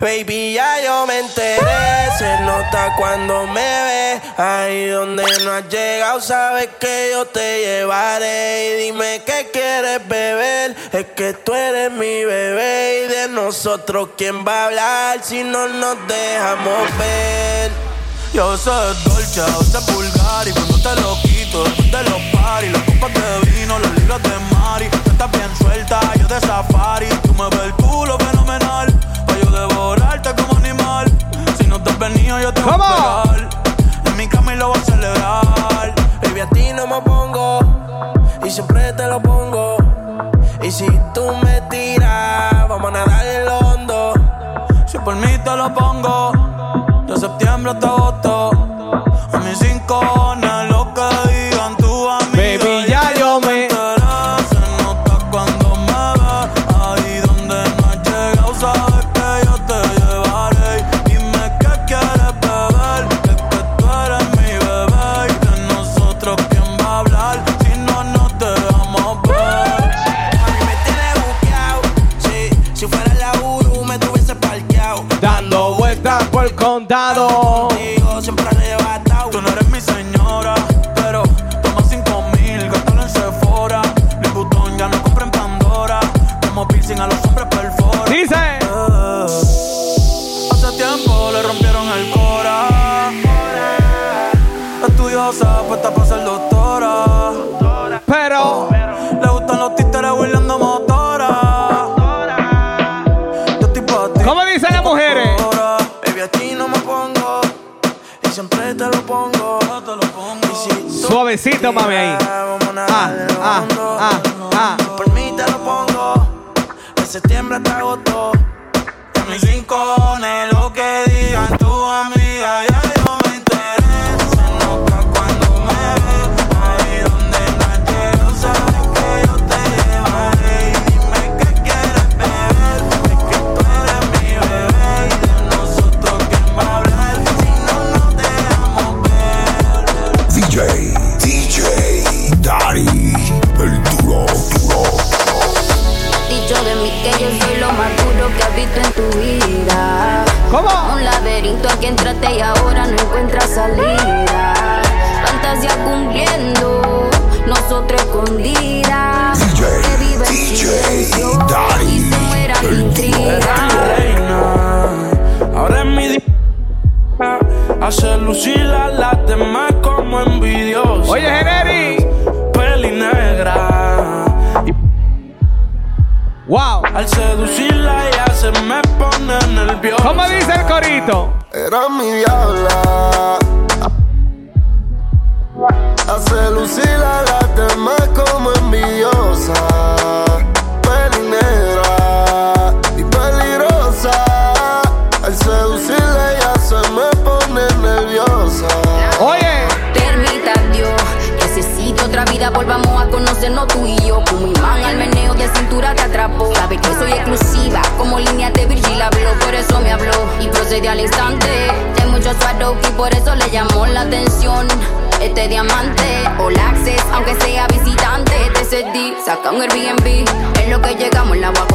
Baby, ya yo me enteré, se nota cuando me ve. Ahí donde no has llegado, sabes que yo te llevaré. Y dime qué quieres beber, es que tú eres mi bebé. Y de nosotros, ¿quién va a hablar si no nos dejamos ver? Yo sé dolce, yo sé pulgar y cuando te lo quito, de los paris, las copas de vino, las libras de mari, tú estás bien suelta, yo de safari, tú me ves el culo fenomenal, venido yo te voy a pegar, en mi cama y lo voy a celebrar, baby a ti no me pongo, y siempre te lo pongo, y si tú me tiras, vamos a nadar en lo hondo, si por mí te lo pongo, de septiembre hasta agosto. Condado. Suavecito, mami, ahí. Ah, ah, ah, ah. Por mí te lo pongo, de septiembre hasta agosto. En mis rincones, visto en tu vida. ¿Cómo? Un laberinto que entraste y ahora no encuentras salida. Fantasía cumpliendo, nosotros escondidas. DJ, Que vive en DJ, silencio Daddy, y se muera la el intriga. reina. Ahora es mi día. Hace lucir a las demás como envidiosa. Oye, Generi. Peli negra. Wow. al seducirla se me pone nerviosa. ¿Cómo dice el corito? Era mi diabla. Eso me habló y procede al instante. De mucho suado y por eso le llamó la atención. Este diamante, all access, aunque sea visitante, te cedí, saca un Airbnb. En lo que llegamos, la agua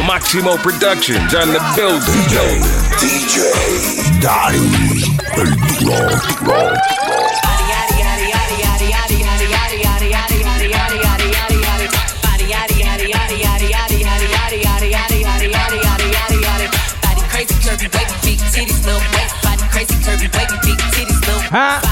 Maximo Productions on the building. DJ, DJ, Daddy, el duro, duro, duro. Ah.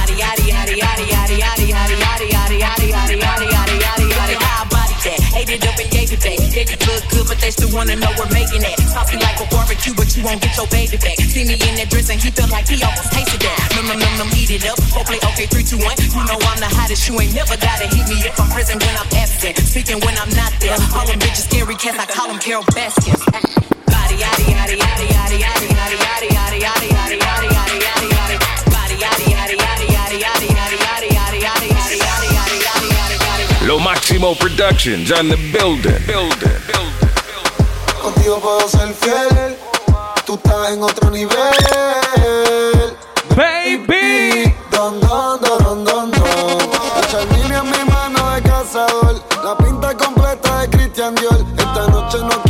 it. Look good, but they still wanna know we're making it. Poppy like a barbecue, but you won't get your baby back. See me in that dress and he felt like he almost tasted that. Num num num num, eat it up. Hopefully, okay, three, two, one. You know I'm the hottest. You ain't never gotta hit me if I'm present when I'm absent. Speaking when I'm not there. All them bitches scary cats, I call them Carol Baskins. Body, yaddy, yaddy, yaddy, yaddy, yaddy, yaddy, yaddy. Lo Maximo Productions on the building. Building. Building. Contigo puedo ser fiel. Tú estás en otro nivel. Baby. Don, don, don, don, don, don. Charmini en mi mano de cazador. La pinta completa de Christian Dior. Esta noche no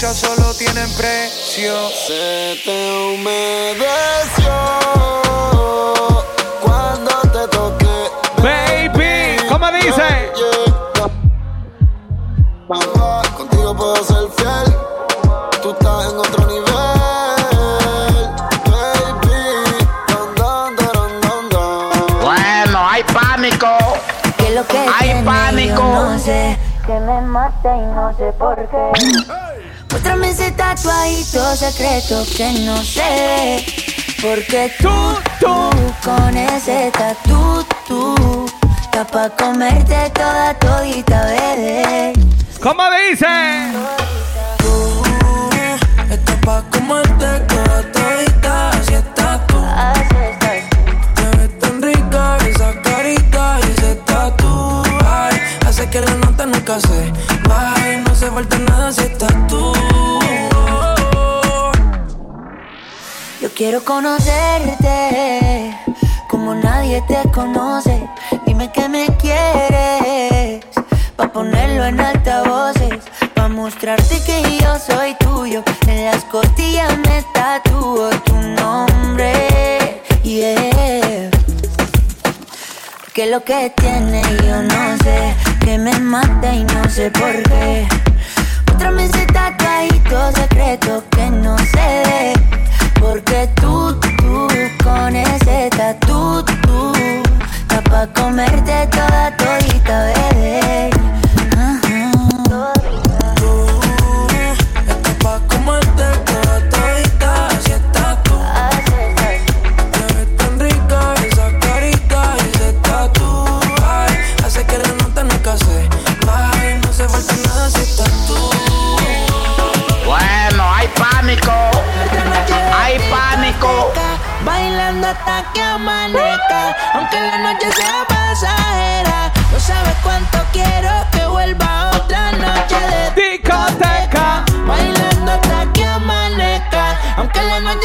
muchos solo tienen precio. Se te humedeció cuando te toqué. Baby. ¿Cómo dice? Yeah. Contigo puedo ser fiel. Tú estás en otro nivel. Baby. Don, don, don, don, don. Bueno, hay pánico. Que lo que Hay tiene, pánico. yo no sé, que me mata y no sé por qué. Muéstrame ese tatuadito secreto que no sé. Porque tú, tú, con ese tatu, tú, está pa' comerte toda todita, bebé. ¿Cómo dice? Esto pa' comerte toda todita, así estás tú. Así estás. Te ves tan rica esa carita y ese tatu. Ay, hace que la nota nunca se baje. No hace falta nada si estás tú. Yo quiero conocerte como nadie te conoce. Dime que me quieres pa ponerlo en altavoces, pa mostrarte que yo soy tuyo. En las costillas me tatúo tu nombre. Yeah. Que lo que tiene yo no sé, que me mata y no sé por qué. Muéstrame ese tatuadito secreto que no se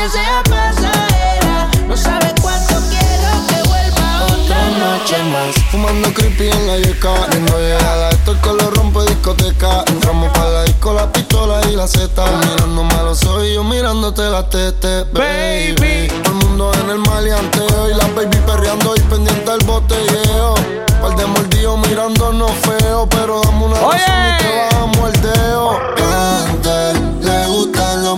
sea pasajera. No sabes cuánto quiero que vuelva otra noche más. Fumando creepy en la yeca. Viendo llegada, esto el color rompe discoteca. Entramos para la disco, la pistola y la zeta. Mirando malo soy yo mirándote la tete, baby. Baby. Todo el mundo en el maleanteo y la baby perreando y pendiente al botelleo. Par de mordidos mirándonos feo, pero dame una Oye. razón y te bajamos el dedo. Cante, le gustan los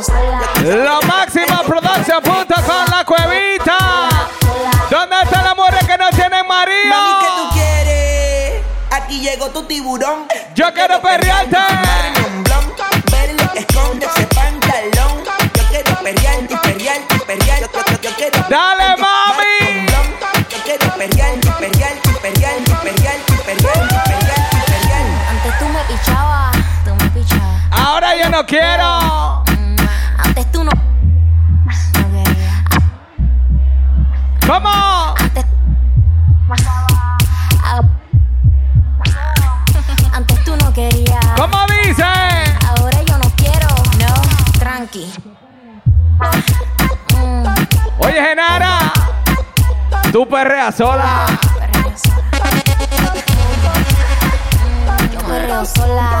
La máxima producción punto con la cuevita. ¿Dónde está la mujer que no tiene marido? Aquí llegó tu tiburón. Yo, quiero, perrearte. Yo quiero Dale, mami. Yo quiero Antes tú me. Ahora yo no quiero. ¿Cómo? Antes. Antes tú no querías. ¿Cómo dice? Ahora yo no quiero. No, tranqui. Mm, Oye, Genara. Tú perreas sola. perreo sola. Mm, Yo perreo sola.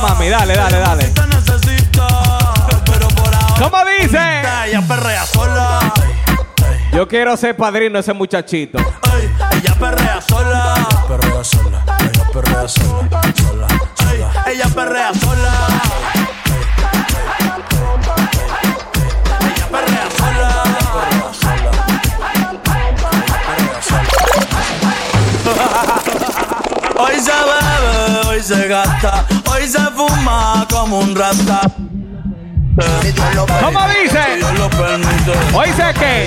Mami. Dale, dale, dale. ¿Cómo dice? Yo quiero ser padrino ese muchachito. Ella perrea sola. Perrea sola. Ella perrea. Sola. sola. Ella perrea sola. Se gasta, hoy se fuma como un rata. ¿Cómo dice? Dios lo permite. Hoy sé que.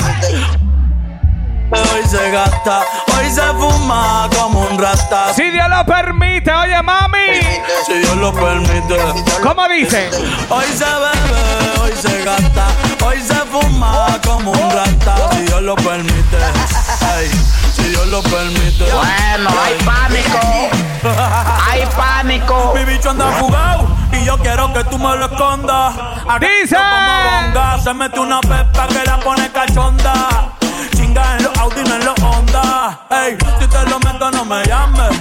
Hoy se gasta, hoy se fuma como un rata. Si Dios lo permite, oye, mami. Si Dios lo permite. ¿Cómo dice? Hoy se bebe, hoy se gasta, hoy se fuma como un rata. Si Dios lo permite. Ay, si Dios lo permite. Bueno, hay pánico. Hay pánico. Mi bicho anda jugado y yo quiero que tú me lo escondas. Dice. se mete una pepa que la pone cachonda. Chinga en los Audi, no en los Honda. Ey, si te lo meto, no me llames.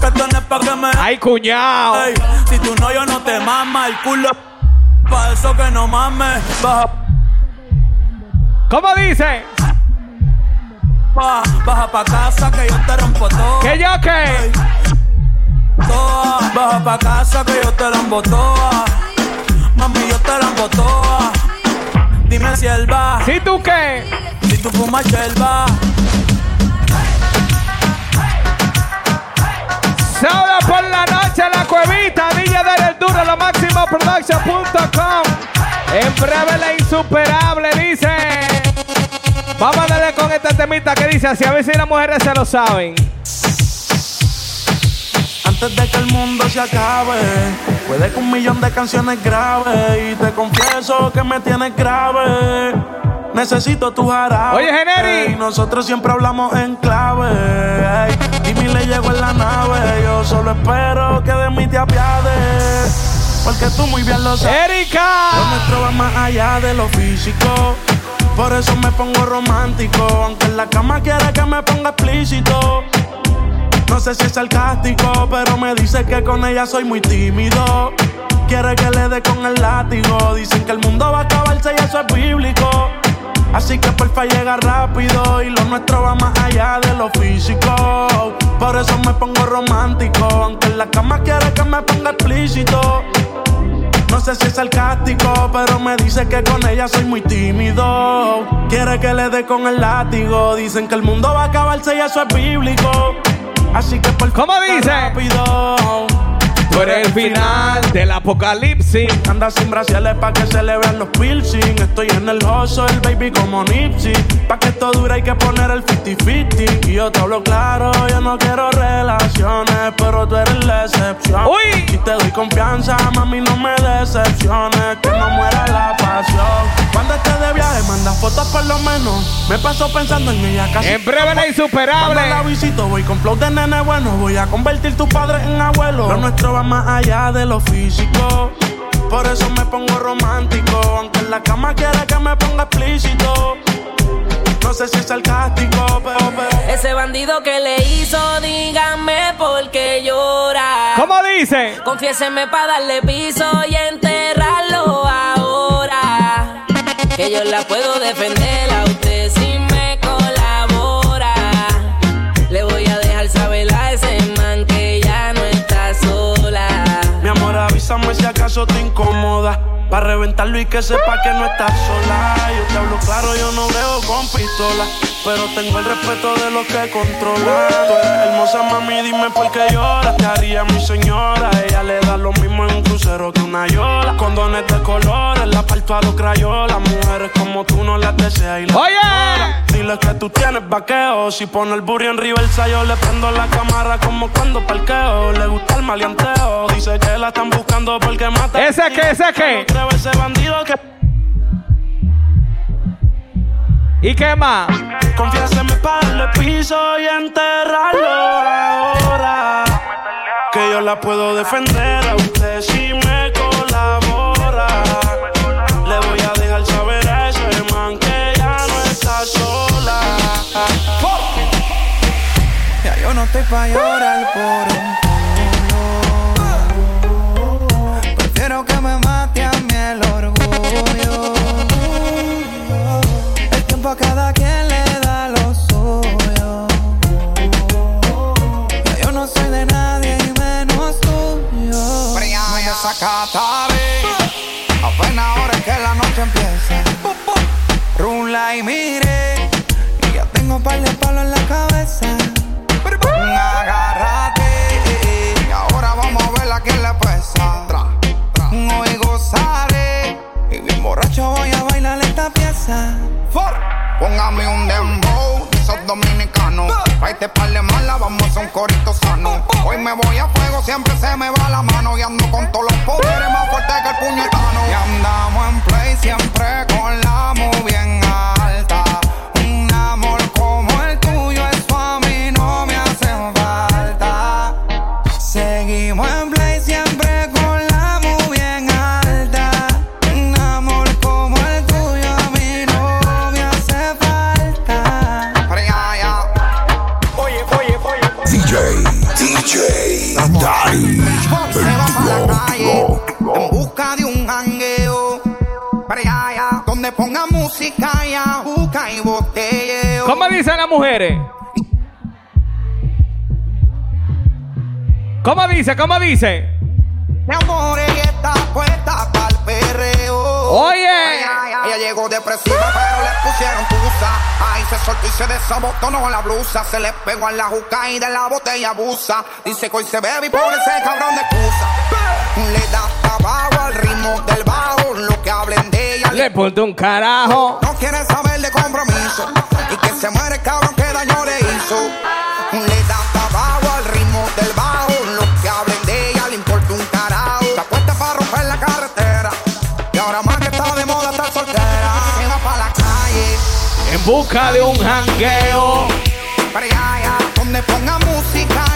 Que esto no es pa' que me. Ay, cuñado. Ey, si tú no, yo no te mama el culo. Pa' eso que no mames. Baja, ¿Cómo dice? baja, baja pa' casa que yo te rompo todo. ¿Que yo qué? Toa. Baja pa' casa que yo te la toa. Mami, yo te la toa. Dime si él va, ¿Si tú qué? si tú fumas, va. Sábado por la noche en la cuevita, Villa del Duro, lo máximo production.com. En breve la insuperable dice. Vamos a darle con esta temita que dice así, a ver si las mujeres se lo saben. Antes de que el mundo se acabe, puede que un millón de canciones grabe. Y te confieso que me tienes grave. Necesito tu jarabe. Oye, Generi. Nosotros siempre hablamos en clave. ey. Y mi le llegó en la nave. Yo solo espero que de mí te apiades. Porque tú muy bien lo sabes. Lo ¡Erika! nuestro va más allá de lo físico. Por eso me pongo romántico. Aunque en la cama quiere que me ponga explícito. No sé si es sarcástico, pero me dice que con ella soy muy tímido. Quiere que le dé con el látigo. Dicen que el mundo va a acabarse y eso es bíblico. Así que porfa llega rápido y lo nuestro va más allá de lo físico. Por eso me pongo romántico, aunque en la cama quiere que me ponga explícito. No sé si es sarcástico, pero me dice que con ella soy muy tímido. Quiere que le dé con el látigo. Dicen que el mundo va a acabarse y eso es bíblico. Así que por ¿Cómo dice? rápido. Tú eres el final del apocalipsis. Anda sin brasiles pa' que se le vean los piercing. Estoy en el hustle, baby, como Nipsey. Pa' que esto dure hay que poner el 50-50. Y yo te hablo claro, yo no quiero relaciones, pero tú eres la excepción. Uy. Y te doy confianza, mami, no me decepciones. Que no muera la pasión. Cuando estés de viaje manda fotos por lo menos. Me paso pensando en ella casi. En breve la insuperable. Cuando la visito voy con flow de nene bueno. Voy a convertir tu padre en abuelo. Lo nuestro va más allá de lo físico. Por eso me pongo romántico. Aunque en la cama quiere que me ponga explícito. No sé si es sarcástico, pero, pero. Ese bandido que le hizo, díganme por qué llora. ¿Cómo dice? Confiéseme para darle piso y enterrarlo ahora. Que yo la puedo defender a usted si me colabora. Le voy a dejar saber a ese man que ya no está sola. Mi amor, avísame si acaso te incomoda. Para reventarlo y que sepa que no estás sola. Yo te hablo claro, yo no veo con pistola. Pero tengo el respeto de los que controlan. Tú eres hermosa, mami, dime por qué lloras. Te haría mi señora. Ella le da lo mismo en un crucero que una yola. Condones de colores, la parto a los crayolas. Mujeres como tú no las deseas y las Oye. ignoras. Dile que tú tienes vaqueo. Si pone el burro en reversa, yo le prendo la cámara como cuando parqueo. Le gusta el maleanteo. Dice que la están buscando porque mata. ¿Ese qué? ¿Ese qué? Creo ese bandido que ¿Y qué más? Confiéseme para darle piso y enterrarlo ahora. Que yo la puedo defender a usted si me colabora. Le voy a dejar saber a ese man que ya no está sola. Ya yo no estoy pa' llorar por un culo. Prefiero que me mate a mí el orgullo. Traite par de mala, vamos a un corito sano. Hoy me voy a fuego, siempre se me va la mano. Y ando ponga música y ajuca y botelleo. ¿Cómo dicen las mujeres? ¿Cómo dice? ¿Cómo dice? Mi amor, ella está puesta para el perreo. Oye. Ella llegó depresiva, pero le pusieron tusa. Ay, se soltó y se desabotonó la blusa. Se le pegó en la juca y de la botella abusa. Dice que hoy se bebe y pone ese cabrón de excusa. Le da trabajo al ritmo del bajo. Lo que hablen de ella Le ponte un carajo. no quiere saber de compromiso. Y que se muere el cabrón que daño le hizo. busca de un jangueo. Para allá, donde ponga música.